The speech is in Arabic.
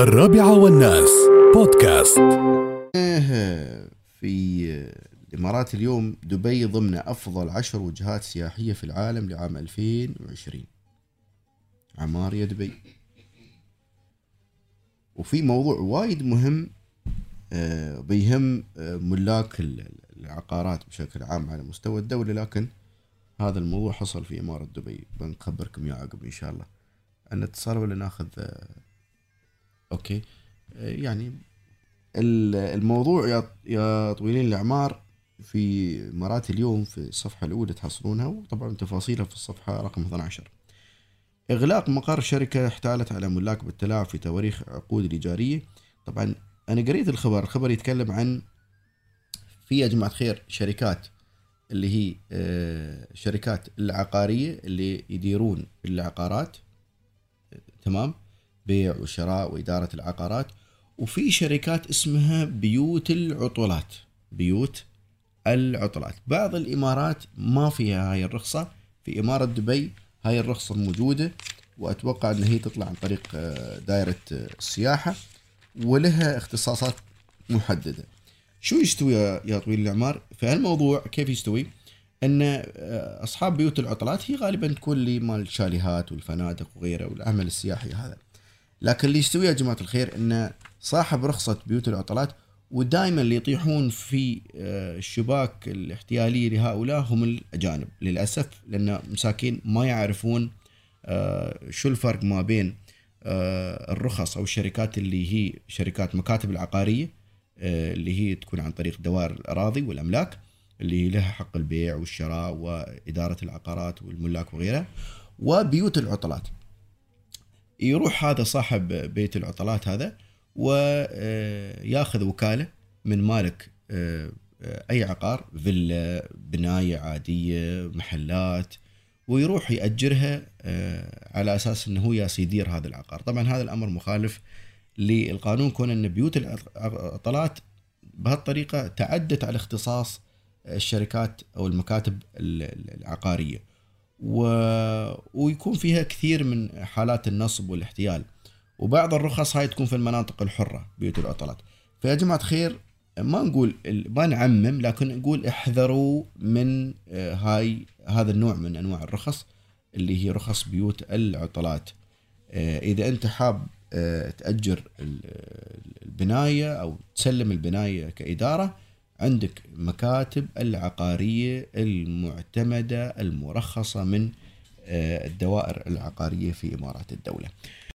الرابعة والناس. بودكاست. في الإمارات اليوم دبي ضمن أفضل عشر وجهات سياحية في العالم لعام 2020 عمار يا دبي. وفي موضوع وايد مهم آه، بيهم آه، ملاك ال- العقارات بشكل عام على مستوى الدولة. لكن هذا الموضوع حصل في إمارة دبي. بنخبركم إياه عقب إن شاء الله. أن اتصال ولا ناخذ أوكي. آه، يعني ال- الموضوع يا يا طويلين الأعمار في مرات اليوم في الصفحة الأولى تحصلونها وطبعا تفاصيلها في الصفحة رقم 12 إغلاق مقر شركه احتالت على ملاك بالتلاعب في تواريخ عقود الإيجارية. طبعا أنا قريت الخبر الخبر يتكلم عن في يا جماعة خير شركات اللي هي آه، شركات العقارية اللي يديرون العقارات. آه، تمام. بيع وشراء وإدارة العقارات وفي شركات اسمها بيوت العطلات. بيوت العطلات. بعض الإمارات ما فيها هاي الرخصة. في إمارة دبي هاي الرخصة موجودة وأتوقع ان هي تطلع عن طريق آه، دائرة آه، السياحة ولها اختصاصات محددة. شو يستوي يا طويل الاعمار في هالموضوع كيف يستوي؟ إن آه، أصحاب بيوت العطلات هي غالبا تكون لي مال الشاليهات والفنادق وغيره والعمل السياحي هذا. لكن اللي يستوي يا جماعة الخير ان صاحب رخصة بيوت العطلات ودائما اللي يطيحون في آه، الشباك الاحتياليه لهؤلاء هم الأجانب. للأسف لأن مساكين ما يعرفون آه، شو الفرق ما بين آه، الرخص أو الشركات اللي هي شركات مكاتب العقارية اللي هي تكون عن طريق دوائر الأراضي والأملاك اللي لها حق البيع والشراء وإدارة العقارات والملاك وغيرها وبيوت العطلات. يروح هذا صاحب بيت العطلات هذا وياخذ وكالة من مالك آه، آه، أي عقار فيلا بناية عادية محلات ويروح يأجرها آه، على أساس إنه هو يدير هذا العقار. طبعا هذا الأمر مخالف للقانون كون إن بيوت العطلات بهالطريقة تعدت على اختصاص الشركات أو المكاتب ال- العقارية. و... ويكون فيها كثير من حالات النصب والاحتيال. وبعض الرخص هاي تكون في المناطق الحرة بيوت العطلات فيا جماعة خير ما نقول ما نعمم لكن نقول احذروا من آه، هاي هذا النوع من أنواع الرخص اللي هي رخص بيوت العطلات. آه، إذا أنت حاب آه، تأجر ال- البناية أو تسلم البناية كإدارة عندك مكاتب العقارية المعتمدة المرخصة من الدوائر العقارية في إمارات الدولة.